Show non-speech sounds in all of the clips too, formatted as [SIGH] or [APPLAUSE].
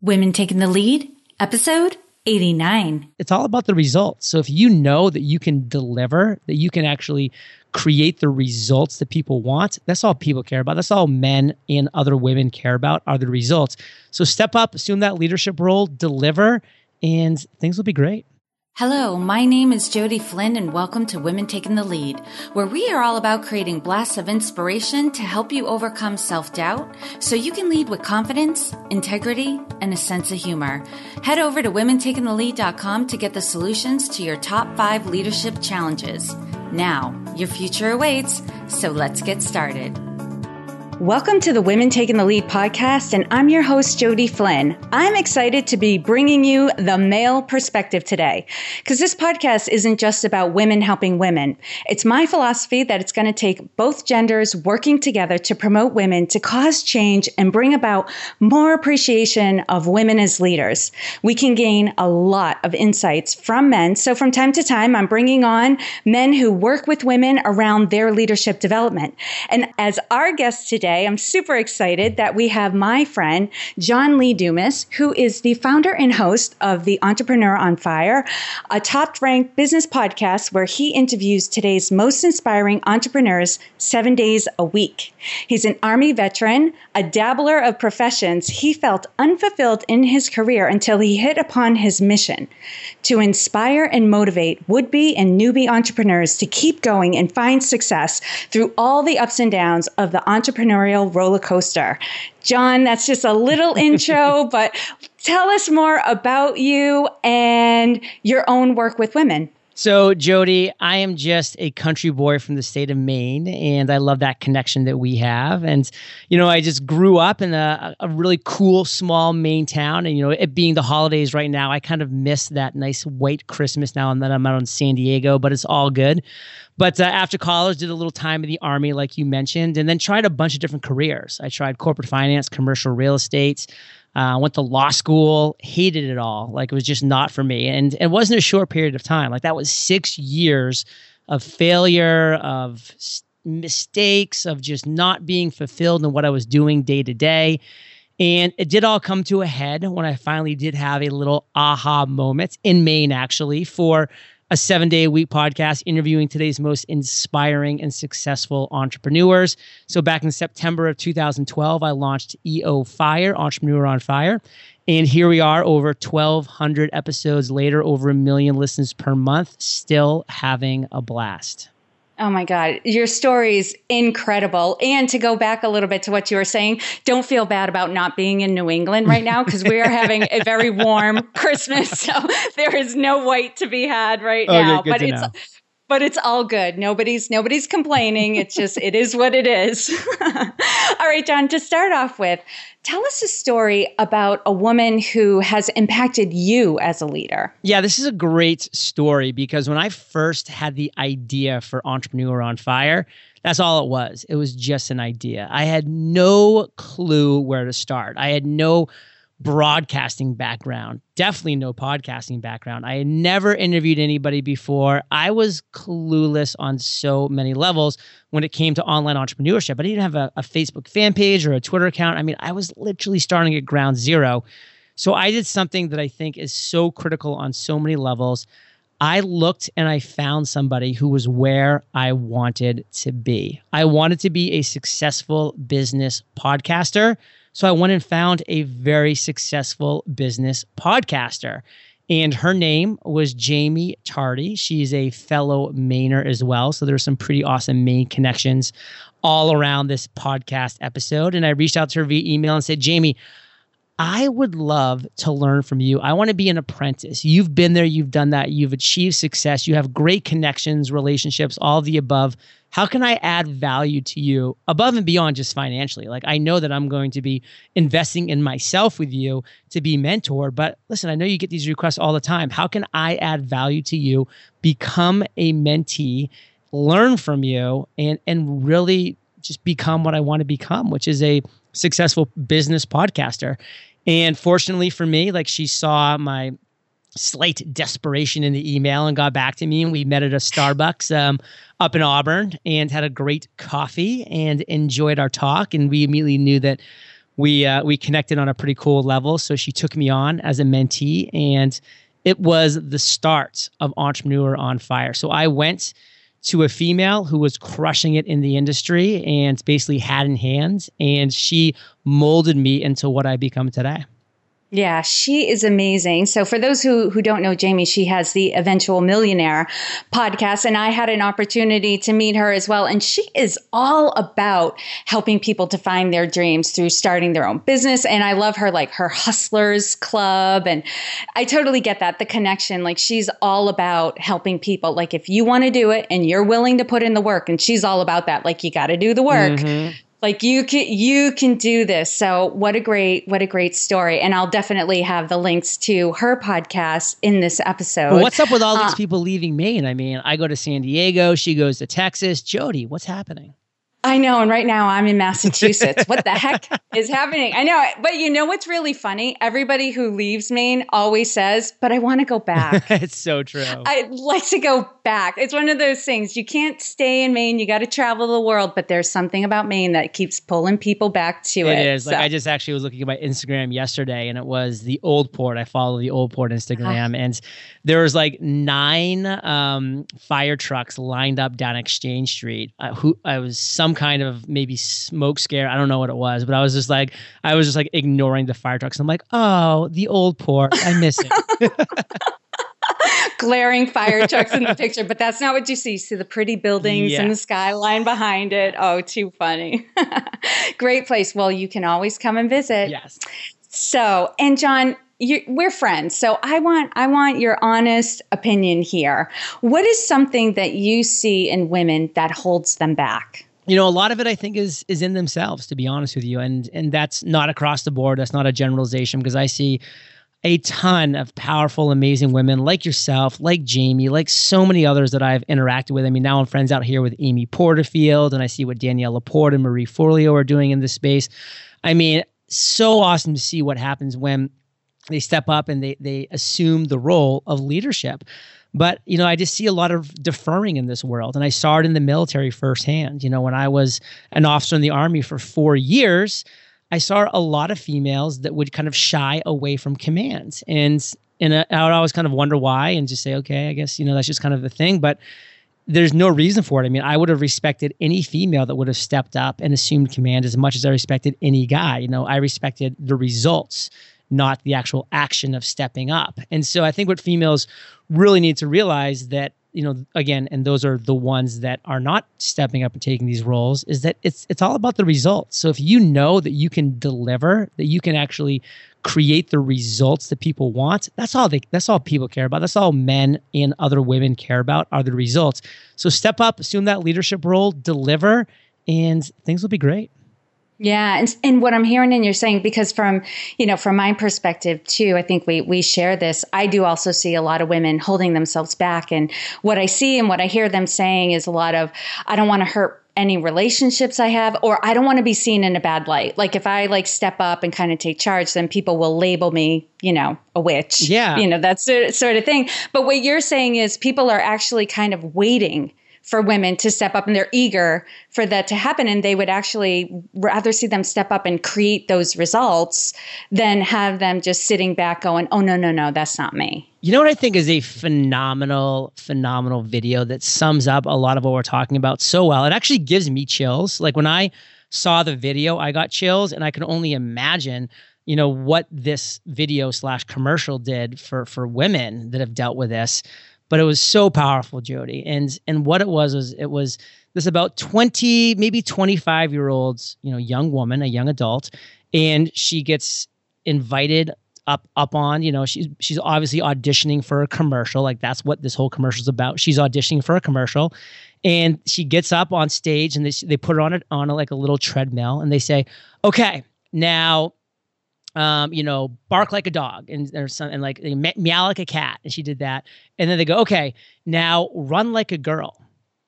Women Taking the Lead, episode 89. It's all about the results. So if you know that you can deliver, that you can actually create the results that people want, that's all people care about. That's all men and other women care about are the results. So step up, assume that leadership role, deliver, and things will be great. Hello, my name is Jody Flynn, and welcome to Women Taking the Lead, where we are all about creating blasts of inspiration to help you overcome self doubt so you can lead with confidence, integrity, and a sense of humor. Head over to womentakingthelead.com to get the solutions to your top five leadership challenges. Now, your future awaits, so let's get started. Welcome to the Women Taking the Lead podcast, and I'm your host, Jody Flynn. I'm excited to be bringing you the male perspective today because this podcast isn't just about women helping women. It's my philosophy that it's going to take both genders working together to promote women, to cause change, and bring about more appreciation of women as leaders. We can gain a lot of insights from men. So, from time to time, I'm bringing on men who work with women around their leadership development. And as our guest today, today. I'm super excited that we have my friend, John Lee Dumas, who is the founder and host of the Entrepreneur on Fire, a top ranked business podcast where he interviews today's most inspiring entrepreneurs seven days a week. He's an Army veteran, a dabbler of professions. He felt unfulfilled in his career until he hit upon his mission to inspire and motivate would be and newbie entrepreneurs to keep going and find success through all the ups and downs of the entrepreneur entrepreneurial roller coaster. John, that's just a little [LAUGHS] intro, but tell us more about you and your own work with women. So, Jody, I am just a country boy from the state of Maine, and I love that connection that we have. And, you know, I just grew up in a, a really cool, small Maine town. And, you know, it being the holidays right now, I kind of miss that nice white Christmas now and then I'm out in San Diego, but it's all good. But uh, after college, did a little time in the Army, like you mentioned, and then tried a bunch of different careers. I tried corporate finance, commercial real estate, uh, went to law school, hated it all. Like it was just not for me. And it wasn't a short period of time. Like that was six years of failure, of mistakes, of just not being fulfilled in what I was doing day to day. And it did all come to a head when I finally did have a little aha moment in Maine, actually, for a seven day a week podcast interviewing today's most inspiring and successful entrepreneurs. So, back in September of 2012, I launched EO Fire, Entrepreneur on Fire. And here we are, over 1,200 episodes later, over a million listens per month, still having a blast. Oh my God, your story is incredible. And to go back a little bit to what you were saying, don't feel bad about not being in New England right now because we are having a very warm [LAUGHS] Christmas. So there is no white to be had right okay, now. but it's know. But it's all good. Nobody's nobody's complaining. It's just it is what it is. [LAUGHS] all right, John, to start off with, Tell us a story about a woman who has impacted you as a leader. Yeah, this is a great story because when I first had the idea for Entrepreneur on Fire, that's all it was. It was just an idea. I had no clue where to start. I had no broadcasting background, definitely no podcasting background. I had never interviewed anybody before. I was clueless on so many levels when it came to online entrepreneurship. I didn't have a, a Facebook fan page or a Twitter account. I mean, I was literally starting at ground zero. So I did something that I think is so critical on so many levels. I looked and I found somebody who was where I wanted to be. I wanted to be a successful business podcaster so I went and found a very successful business podcaster. And her name was Jaime Tardy. She's a fellow Mainer as well. So there's some pretty awesome Maine connections all around this podcast episode. And I reached out to her via email and said, Jamie, I would love to learn from you. I want to be an apprentice. You've been there, you've done that, you've achieved success, you have great connections, relationships, all the above. How can I add value to you above and beyond just financially? Like, I know that I'm going to be investing in myself with you to be mentored, but listen, I know you get these requests all the time. How can I add value to you, become a mentee, learn from you, and, and really just become what I want to become, which is a successful business podcaster. And fortunately for me, like she saw my slight desperation in the email and got back to me and we met at a starbucks um, up in auburn and had a great coffee and enjoyed our talk and we immediately knew that we uh, we connected on a pretty cool level. So she took me on as a mentee, and it was the start of Entrepreneur on Fire. So I went to a female who was crushing it in the industry and basically had in hands, and she molded me into what I become today. Yeah, she is amazing. So for those who who don't know Jaime, she has the Eventual Millionaire podcast and I had an opportunity to meet her as well. And she is all about helping people to find their dreams through starting their own business. And I love her like her hustlers club. And I totally get that the connection. Like she's all about helping people. Like if you want to do it and you're willing to put in the work and she's all about that. Like you got to do the work. Mm-hmm like you can you can do this. So what a great what a great story. And i'll definitely have the links to her podcast in this episode. But what's up with all uh, these people leaving maine? I mean i go to san diego she goes to texas. Jody what's happening I know. And right now I'm in Massachusetts. what the heck [LAUGHS] is happening? I know. But you know what's really funny? Everybody who leaves Maine always says, but I want to go back. [LAUGHS] it's so true. I'd like to go back. It's one of those things. You can't stay in Maine. You got to travel the world. But there's something about Maine that keeps pulling people back to it. It is. So. Like I just actually was looking at my Instagram yesterday and it was the Old Port. I follow the Old Port Instagram. Uh, and there was like nine um, fire trucks lined up down Exchange Street. Uh, who I was some kind of maybe smoke scare. I don't know what it was, but I was just like, I was just like ignoring the fire trucks. I'm like, oh, the old port. I miss it. [LAUGHS] Glaring fire trucks in the picture, but that's not what you see. You see the pretty buildings yeah. and the skyline behind it. Oh, too funny. [LAUGHS] Great place. Well, you can always come and visit. Yes. So, and John, you, we're friends so i want i want your honest opinion here what is something that you see in women that holds them back you know a lot of it i think is is in themselves to be honest with you. And and that's not across the board. That's not a generalization because i see a ton of powerful amazing women like yourself like jaime like so many others that i've interacted with. I mean now i'm friends out here with amy porterfield and i see what danielle laporte and marie forleo are doing in this space. I mean so awesome to see what happens when they step up and they they assume the role of leadership but, you know, I just see a lot of deferring in this world. And I saw it in the military firsthand. You know, when I was an officer in the Army for four years, I saw a lot of females that would kind of shy away from commands. And and I would always kind of wonder why and just say, okay, I guess, you know, that's just kind of the thing. But there's no reason for it. I mean, I would have respected any female that would have stepped up and assumed command as much as I respected any guy. You know, I respected the results not the actual action of stepping up. And so I think what females really need to realize that you know again and those are the ones that are not stepping up and taking these roles is that it's it's all about the results. So if you know that you can deliver that you can actually create the results that people want that's all they that's all people care about. That's all men and other women care about are the results. So step up assume that leadership role deliver and things will be great yeah, and and what I'm hearing and you're saying because from you know from my perspective too, I think we we share this. I do also see a lot of women holding themselves back, and what I see and what I hear them saying is a lot of I don't want to hurt any relationships I have, or I don't want to be seen in a bad light. Like if I like step up and kind of take charge, then people will label me, you know, a witch. Yeah, you know that sort of thing. But what you're saying is people are actually kind of waiting for women to step up and they're eager for that to happen and they would actually rather see them step up and create those results than have them just sitting back going oh no no no that's not me. You know what i think is a phenomenal phenomenal video that sums up a lot of what we're talking about so well. It actually gives me chills. Like when i saw the video i got chills and i can only imagine you know what this video slash commercial did for for women that have dealt with this but it was so powerful, Jody. And and what it was was it was this about 20, maybe 25 year olds, you know, young woman, a young adult, and she gets invited up up on, you know, she's she's obviously auditioning for a commercial. Like that's what this whole commercial is about. She's auditioning for a commercial. And she gets up on stage and they, they put her on it on a, like a little treadmill and they say, okay, now um, you know, bark like a dog and there's some and like meow like a cat. And she did that. And then they go, okay, now run like a girl.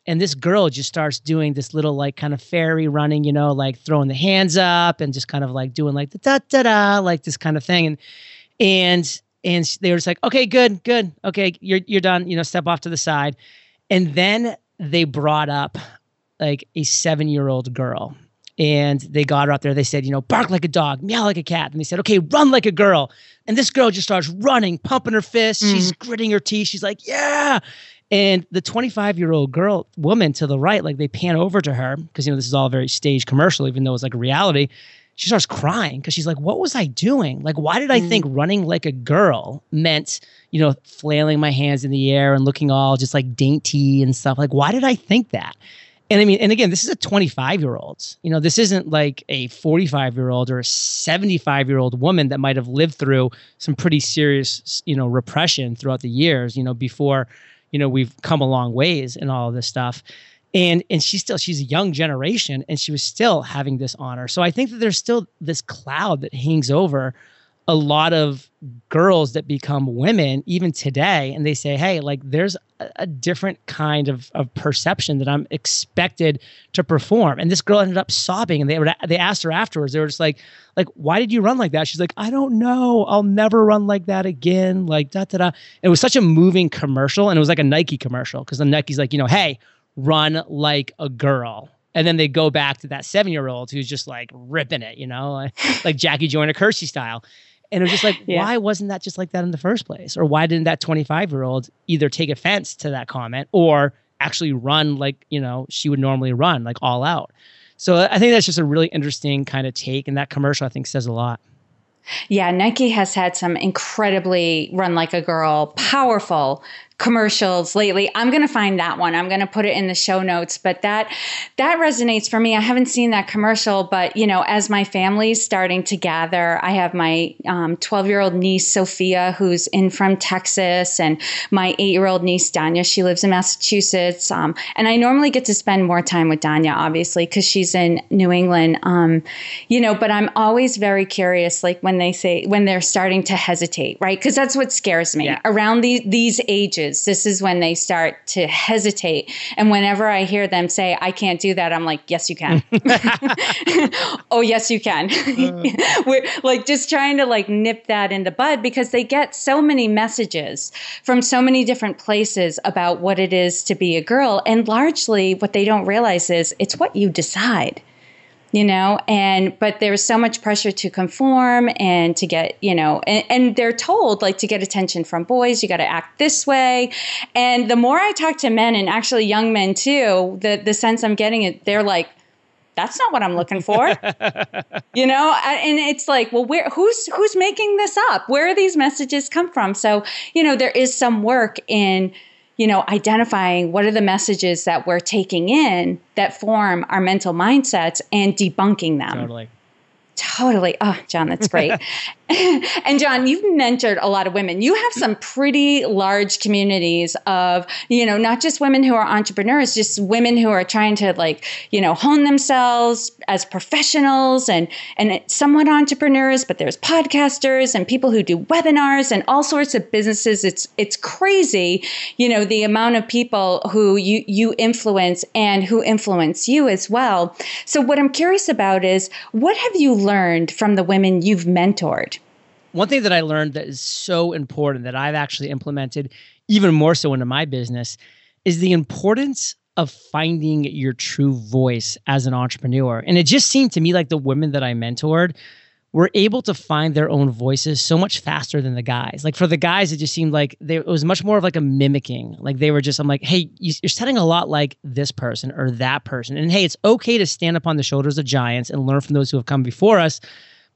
And this girl just starts doing this little like kind of fairy running, you know, like throwing the hands up and just kind of like doing like the da da da, like this kind of thing. And and and they were just like, okay, good, good, okay, you're you're done. You know, step off to the side. And then they brought up like a seven year old girl and they got her out there. They said, you know, bark like a dog, meow like a cat. And they said, okay, run like a girl. And this girl just starts running, pumping her fists. Mm. She's gritting her teeth. She's like, yeah. And the 25 year old girl, woman to the right, like they pan over to her because, you know, this is all very stage commercial, even though it's like a reality. She starts crying because she's like, what was I doing? Like, why did I mm. think running like a girl meant, you know, flailing my hands in the air and looking all just like dainty and stuff? Like, why did I think that? And I mean, and again, this is a 25 year old. You know, this isn't like a 45 year old or a 75 year old woman that might have lived through some pretty serious, you know, repression throughout the years, you know, before, you know, we've come a long ways and all of this stuff. And and she's still she's a young generation and she was still having this honor. So I think that there's still this cloud that hangs over a lot of girls that become women even today and they say hey like there's a, different kind of, of perception that i'm expected to perform. And this girl ended up sobbing and they were they asked her afterwards. They were just like like why did you run like that? She's like i don't know. I'll never run like that again. Like da da da. It was such a moving commercial and it was like a nike commercial because the nike's like you know hey run like a girl. And then they go back to that seven year old who's just like ripping it, you know, like, like Jackie Joyner Kersee style. And it was just like, [LAUGHS] yeah. why wasn't that just like that in the first place? Or why didn't that 25 year old either take offense to that comment or actually run like, you know, she would normally run, like all out? So I think that's just a really interesting kind of take. And that commercial, I think, says a lot. Yeah, Nike has had some incredibly run like a girl, powerful commercials lately. I'm going to find that one. I'm going to put it in the show notes, but that that resonates for me. I haven't seen that commercial, but you know, as my family's starting to gather, I have my 12 um, year old niece Sophia, who's in from Texas, and my eight year old niece Danya. She lives in Massachusetts, um, and I normally get to spend more time with Danya, obviously, because she's in New England. Um, you know, but I'm always very curious, like when they say when they're starting to hesitate, right? Because that's what scares me yeah. around these these ages this is when they start to hesitate. And whenever I hear them say, I can't do that, I'm like, yes, you can. [LAUGHS] oh, yes, you can. Uh. [LAUGHS] We're like just trying to like nip that in the bud because they get so many messages from so many different places about what it is to be a girl. And largely what they don't realize is it's what you decide you know and but there's so much pressure to conform and to get you know and, and they're told like to get attention from boys you got to act this way. And the more i talk to men and actually young men too the the sense i'm getting it they're like that's not what i'm looking for. [LAUGHS] You know and it's like well where who's who's making this up? Where are these messages come from? So you know there is some work in you know, identifying what are the messages that we're taking in that form our mental mindsets and debunking them. Totally. Totally. Oh, John, that's great. [LAUGHS] [LAUGHS] and John, you've mentored a lot of women. You have some pretty large communities of, you know, not just women who are entrepreneurs, just women who are trying to like, you know, hone themselves as professionals and and somewhat entrepreneurs, but there's podcasters and people who do webinars and all sorts of businesses. It's it's crazy, you know, the amount of people who you you influence and who influence you as well. So what I'm curious about is what have you learned from the women you've mentored? One thing that I learned that is so important that I've actually implemented even more so into my business is the importance of finding your true voice as an entrepreneur. And it just seemed to me like the women that I mentored were able to find their own voices so much faster than the guys. Like for the guys, it just seemed like they, it was much more of like a mimicking. Like they were just, I'm like, hey, you're setting a lot like this person or that person. And hey, it's okay to stand up on the shoulders of giants and learn from those who have come before us.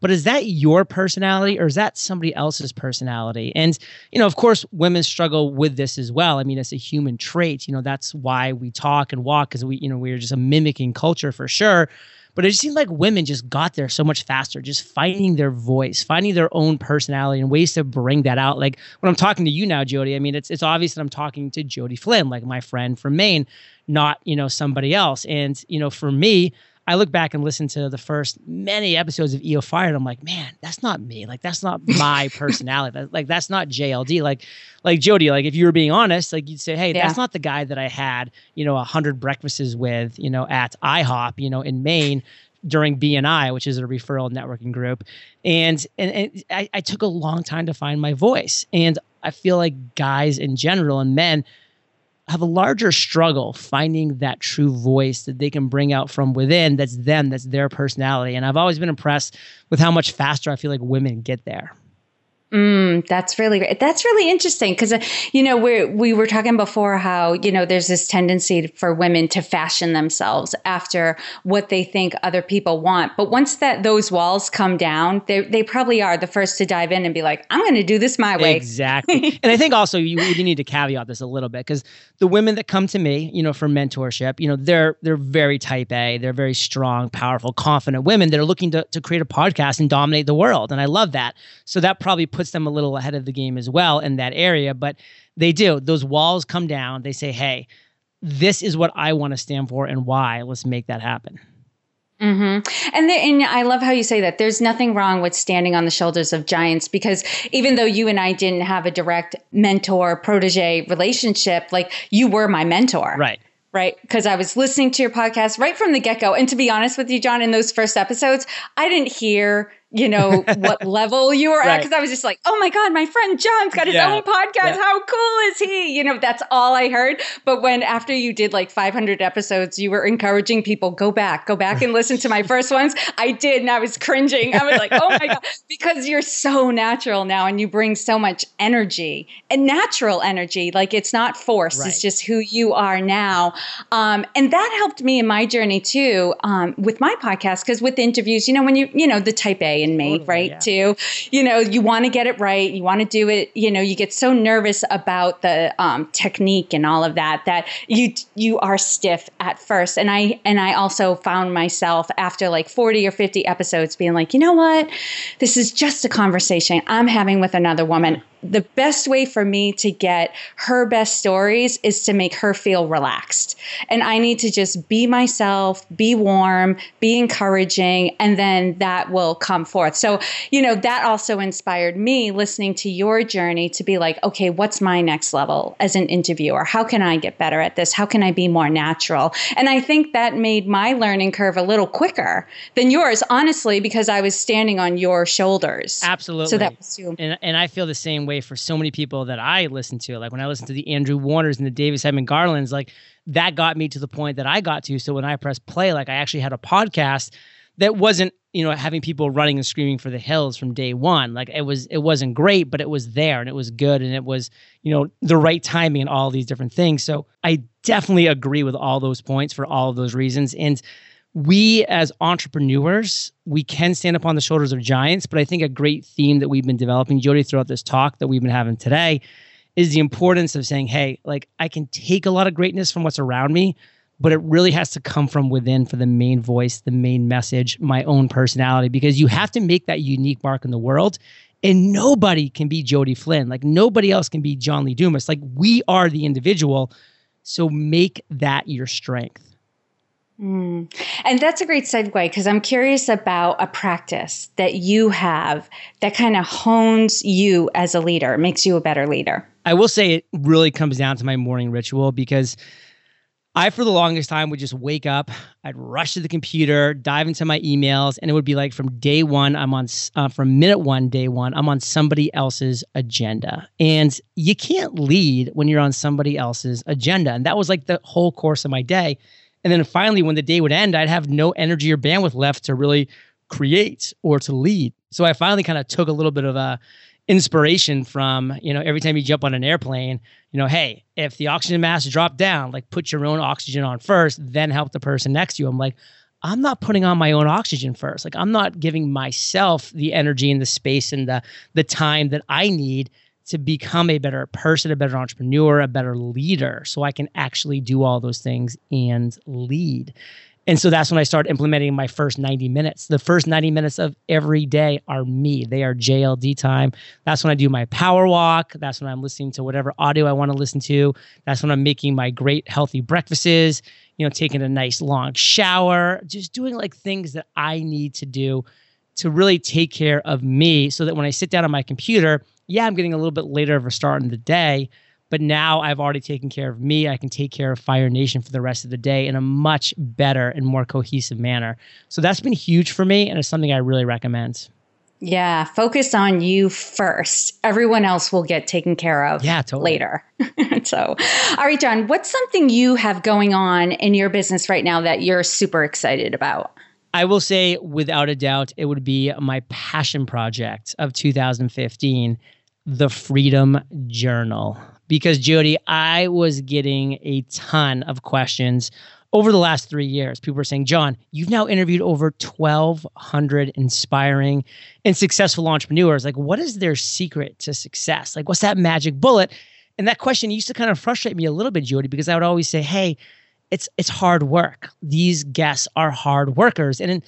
But is that your personality or is that somebody else's personality? And, you know, of course, women struggle with this as well. I mean, it's a human trait. You know, that's why we talk and walk because we, you know, we're just a mimicking culture for sure. But it just seemed like women just got there so much faster, just finding their voice, finding their own personality and ways to bring that out. Like when I'm talking to you now, Jody, I mean, it's it's obvious that I'm talking to Jody Flynn, like my friend from Maine, not, you know, somebody else. And, you know, for me, I look back and listen to the first many episodes of EO Fire, and I'm like, man, that's not me. Like that's not [LAUGHS] my personality. That, like that's not JLD. Like like Jody. Like if you were being honest, like you'd say, hey, yeah. that's not the guy that I had you know a hundred breakfasts with you know at IHOP you know in Maine during BNI, which is a referral networking group, and and, and I, I took a long time to find my voice, and I feel like guys in general and men have a larger struggle finding that true voice that they can bring out from within that's them, that's their personality. And I've always been impressed with how much faster I feel like women get there. Mm, that's really great. That's really interesting because, uh, you know, we we were talking before how, you know, there's this tendency for women to fashion themselves after what they think other people want. But once that those walls come down, they, they probably are the first to dive in and be like, I'm going to do this my way. Exactly. [LAUGHS] and I think also you, you need to caveat this a little bit because the women that come to me, you know, for mentorship, you know, they're they're very type A. They're very strong, powerful, confident women that are looking to, to create a podcast and dominate the world. And I love that. So that probably puts them a little ahead of the game as well in that area. But they do. Those walls come down. They say, hey, this is what I want to stand for and why. Let's make that happen. Mm-hmm. And, the, and I love how you say that. There's nothing wrong with standing on the shoulders of giants because even though you and I didn't have a direct mentor protege relationship, like you were my mentor. Right right? Because I was listening to your podcast right from the get go. And to be honest with you, John, in those first episodes, I didn't hear you know what [LAUGHS] level you were right. at because I was just like, oh my god, my friend John's got his yeah. own podcast. Yeah. How cool is he? You know, that's all I heard. But when after you did like 500 episodes, you were encouraging people go back, go back and listen to my [LAUGHS] first ones. I did, and I was cringing. I was like, oh my god, [LAUGHS] because you're so natural now, and you bring so much energy and natural energy. Like it's not forced; right. it's just who you are now. Um, and that helped me in my journey too um, with my podcast because with interviews, you know, when you you know the type A and me, totally, right? Yeah. Too, you know, you want to get it right, you want to do it. You know, you get so nervous about the um, technique and all of that that you you are stiff at first. And I and I also found myself after like forty or fifty episodes being like, you know what, this is just a conversation I'm having with another woman the best way for me to get her best stories is to make her feel relaxed. And I need to just be myself, be warm, be encouraging, and then that will come forth. So, you know, that also inspired me listening to your journey to be like, okay, what's my next level as an interviewer? How can I get better at this? How can I be more natural? And I think that made my learning curve a little quicker than yours, honestly, because I was standing on your shoulders. Absolutely. So that was too. And, and I feel the same way way for so many people that I listen to. Like when I listen to the Andrew Warners and the Davis Edmond Garlands, like that got me to the point that I got to. So when I pressed play, like I actually had a podcast that wasn't you know having people running and screaming for the hills from day one like it was it wasn't great but it was there and it was good and it was you know the right timing and all these different things so i definitely agree with all those points for all of those reasons and we as entrepreneurs, we can stand up on the shoulders of giants, but I think a great theme that we've been developing, Jody, throughout this talk that we've been having today, is the importance of saying, hey, like I can take a lot of greatness from what's around me, but it really has to come from within for the main voice, the main message, my own personality, because you have to make that unique mark in the world. And nobody can be Jody Flynn. Like nobody else can be John Lee Dumas. Like we are the individual. So make that your strength. Mm. And that's a great segue because I'm curious about a practice that you have that kind of hones you as a leader, makes you a better leader. I will say it really comes down to my morning ritual because I, for the longest time, would just wake up, I'd rush to the computer, dive into my emails, and it would be like from day one, I'm on, uh, from minute one, day one, I'm on somebody else's agenda. And you can't lead when you're on somebody else's agenda. And that was like the whole course of my day. And then finally, when the day would end, I'd have no energy or bandwidth left to really create or to lead. So I finally kind of took a little bit of a inspiration from, you know, every time you jump on an airplane, you know, hey, if the oxygen mask drop down, like put your own oxygen on first, then help the person next to you. I'm like, I'm not putting on my own oxygen first. Like I'm not giving myself the energy and the space and the the time that I need to become a better person, a better entrepreneur, a better leader, so I can actually do all those things and lead. And so that's when I started implementing my first 90 minutes. The first 90 minutes of every day are me. They are JLD time. That's when I do my power walk. That's when I'm listening to whatever audio I want to listen to. That's when I'm making my great healthy breakfasts, you know, taking a nice long shower, just doing like things that I need to do to really take care of me so that when I sit down on my computer, yeah, I'm getting a little bit later of a start in the day, but now I've already taken care of me. I can take care of Fire Nation for the rest of the day in a much better and more cohesive manner. So that's been huge for me, and it's something I really recommend. Yeah, focus on you first. Everyone else will get taken care of yeah, totally. later. [LAUGHS] so, all right, John, what's something you have going on in your business right now that you're super excited about? I will say, without a doubt, it would be my passion project of 2015, the Freedom Journal. Because, Jody, I was getting a ton of questions over the last three years, people are saying, John, you've now interviewed over 1,200 inspiring and successful entrepreneurs. Like, what is their secret to success? Like, what's that magic bullet? And that question used to kind of frustrate me a little bit, Jody, because I would always say, hey, it's it's hard work. These guests are hard workers. And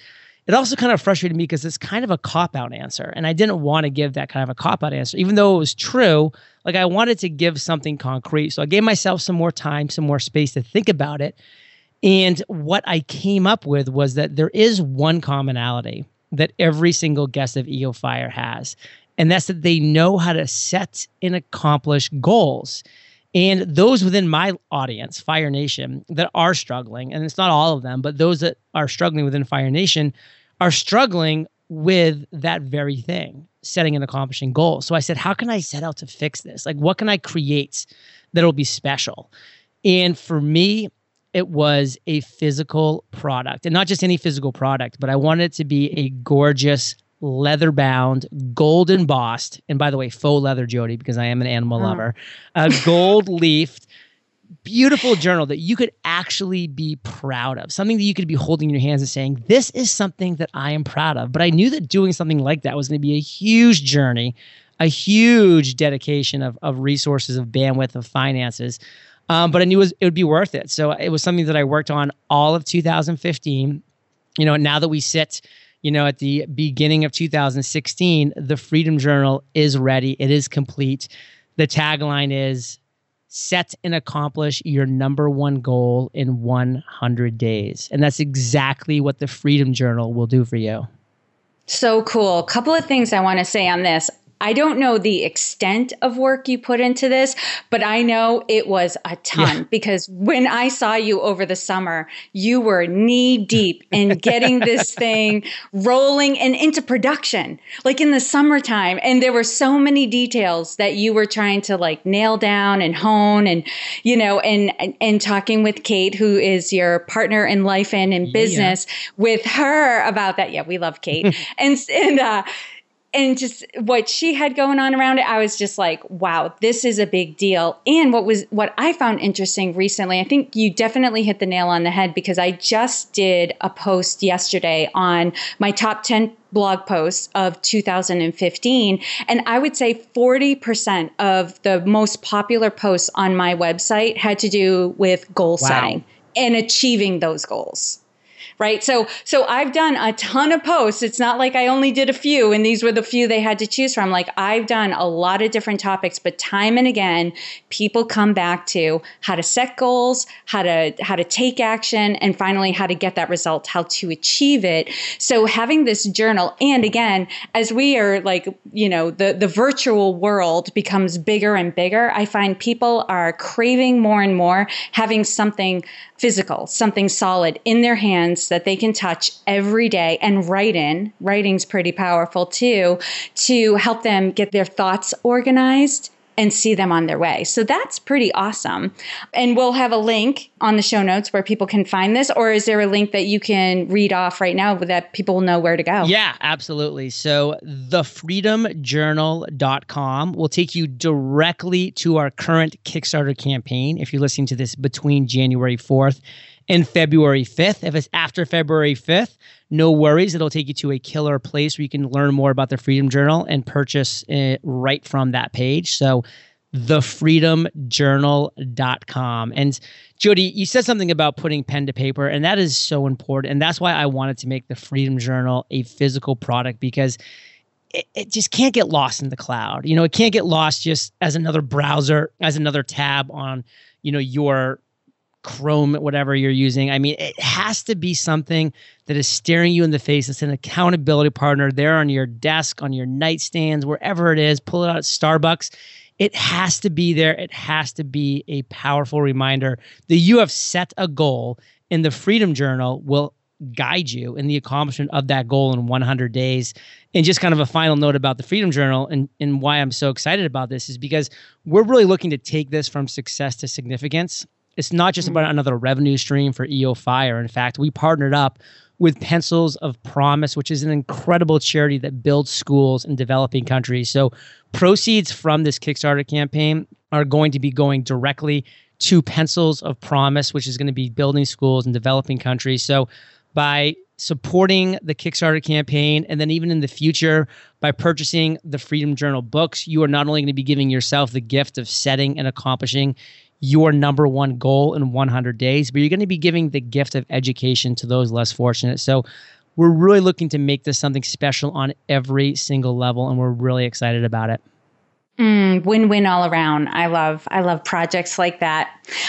it also kind of frustrated me because it's kind of a cop out answer. And I didn't want to give that kind of a cop out answer, even though it was true. Like I wanted to give something concrete. So I gave myself some more time, some more space to think about it. And what I came up with was that there is one commonality that every single guest of EO Fire has, and that's that they know how to set and accomplish goals. And those within my audience, Fire Nation, that are struggling, and it's not all of them, but those that are struggling within Fire Nation are struggling with that very thing, setting and accomplishing goals. So I said, how can I set out to fix this? Like, what can I create that'll be special? And for me, it was a physical product and not just any physical product, but I wanted it to be a gorgeous leather bound, gold embossed, and by the way, faux leather, Jody, because I am an animal uh-huh. lover, a gold leafed, beautiful journal that you could actually be proud of, something that you could be holding in your hands and saying, This is something that I am proud of. But I knew that doing something like that was going to be a huge journey, a huge dedication of, of resources, of bandwidth, of finances. Um, but I knew it, was, it would be worth it. So it was something that I worked on all of 2015. You know, now that we sit, you know, at the beginning of 2016, the Freedom Journal is ready. It is complete. The tagline is set and accomplish your number one goal in 100 days. And that's exactly what the Freedom Journal will do for you. So cool. A couple of things I want to say on this. I don't know the extent of work you put into this, but I know it was a ton yeah. because when I saw you over the summer, you were knee deep in [LAUGHS] getting this thing rolling and into production, like in the summertime. And there were so many details that you were trying to like nail down and hone and, you know, and, and, and talking with Kate, who is your partner in life and in business yeah. with her about that. Yeah, we love Kate. [LAUGHS] and, and, uh, and just what she had going on around it i was just like wow this is a big deal. And what was what i found interesting recently i think you definitely hit the nail on the head because i just did a post yesterday on my top 10 blog posts of 2015 and i would say 40% of the most popular posts on my website had to do with goal wow. setting and achieving those goals right? So so I've done a ton of posts. It's not like I only did a few and these were the few they had to choose from. Like I've done a lot of different topics, but time and again, people come back to how to set goals, how to how to take action and finally how to get that result, how to achieve it. So having this journal and again, as we are like, you know, the the virtual world becomes bigger and bigger, I find people are craving more and more having something physical, something solid in their hands that they can touch every day and write in. Writing's pretty powerful too, to help them get their thoughts organized and see them on their way. So that's pretty awesome. And we'll have a link on the show notes where people can find this, or is there a link that you can read off right now that people will know where to go? Yeah, absolutely. So thefreedomjournal.com will take you directly to our current Kickstarter campaign. If you're listening to this between January 4th and February 5th. If it's after February 5th, no worries. It'll take you to a killer place where you can learn more about the Freedom Journal and purchase it right from that page. So, thefreedomjournal.com. And Jody, you said something about putting pen to paper, and that is so important. And that's why I wanted to make the Freedom Journal a physical product because it, it just can't get lost in the cloud. You know, it can't get lost just as another browser, as another tab on, you know, your Chrome, whatever you're using. I mean, it has to be something that is staring you in the face. It's an accountability partner there on your desk, on your nightstands, wherever it is. Pull it out at Starbucks. It has to be there. It has to be a powerful reminder that you have set a goal, and the Freedom Journal will guide you in the accomplishment of that goal in 100 days. And just kind of a final note about the Freedom Journal and, and why I'm so excited about this is because we're really looking to take this from success to significance. It's not just about mm. another revenue stream for EO Fire. In fact, we partnered up with Pencils of Promise, which is an incredible charity that builds schools in developing countries. So, proceeds from this Kickstarter campaign are going to be going directly to Pencils of Promise, which is going to be building schools in developing countries. So, by supporting the Kickstarter campaign, and then even in the future, by purchasing the Freedom Journal books, you are not only going to be giving yourself the gift of setting and accomplishing your number one goal in 100 days, but you're going to be giving the gift of education to those less fortunate. So, we're really looking to make this something special on every single level, and we're really excited about it. Mm, win-win all around. I love I love projects like that.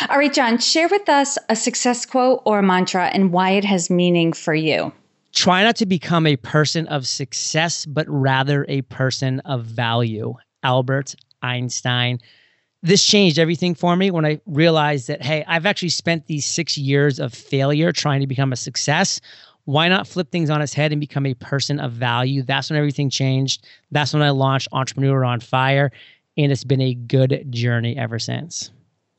All right, John, share with us a success quote or a mantra and why it has meaning for you. Try not to become a person of success, but rather a person of value. Albert Einstein. This changed everything for me when I realized that, hey, I've actually spent these six years of failure trying to become a success why not flip things on its head and become a person of value? That's when everything changed. That's when I launched Entrepreneur on Fire. And it's been a good journey ever since.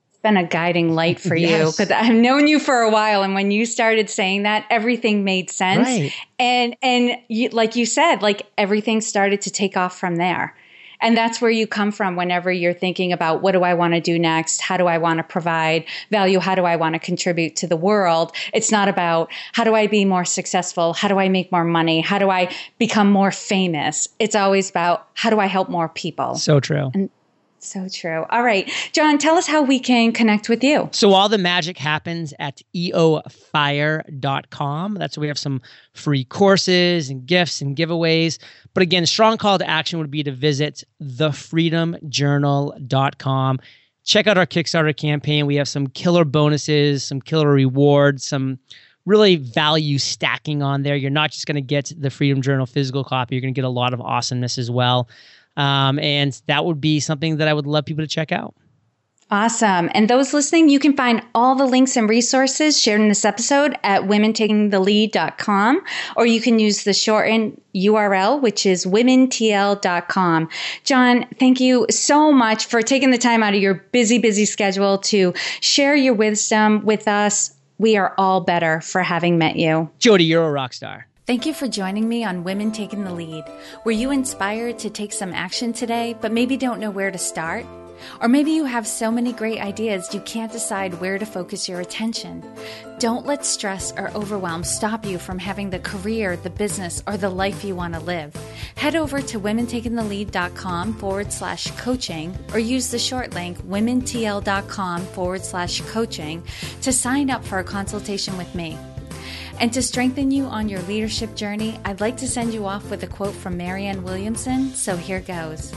It's been a guiding light [LAUGHS] for yes. you because I've known you for a while. And when you started saying that, everything made sense. Right. And, and you, like you said, like everything started to take off from there. And that's where you come from whenever you're thinking about what do I want to do next? How do I want to provide value? How do I want to contribute to the world? It's not about how do I be more successful? How do I make more money? How do I become more famous? It's always about how do I help more people? So true. And so true. All right. John, tell us how we can connect with you. So, all the magic happens at eofire.com. That's where we have some free courses and gifts and giveaways. But again, strong call to action would be to visit thefreedomjournal.com. Check out our Kickstarter campaign. We have some killer bonuses, some killer rewards, some really value stacking on there. You're not just going to get the Freedom Journal physical copy, you're going to get a lot of awesomeness as well. Um, and that would be something that I would love people to check out. Awesome. And those listening, you can find all the links and resources shared in this episode at womentakingthelead.com, or you can use the shortened URL, which is womentl.com. John, thank you so much for taking the time out of your busy, busy schedule to share your wisdom with us. We are all better for having met you. Jody, you're a rock star. Thank you for joining me on Women Taking the Lead. Were you inspired to take some action today, but maybe don't know where to start? Or maybe you have so many great ideas you can't decide where to focus your attention. Don't let stress or overwhelm stop you from having the career, the business, or the life you want to live. Head over to womentakingthelead.com forward slash coaching or use the short link womentl.com forward slash coaching to sign up for a consultation with me. And to strengthen you on your leadership journey, I'd like to send you off with a quote from Marianne Williamson, so here goes.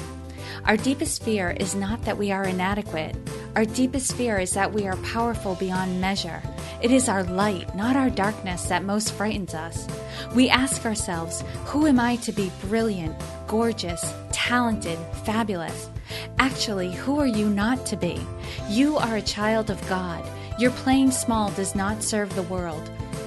Our deepest fear is not that we are inadequate. Our deepest fear is that we are powerful beyond measure. It is our light, not our darkness, that most frightens us. We ask ourselves, Who am I to be brilliant, gorgeous, talented, fabulous? Actually, who are you not to be? You are a child of God. Your playing small does not serve the world.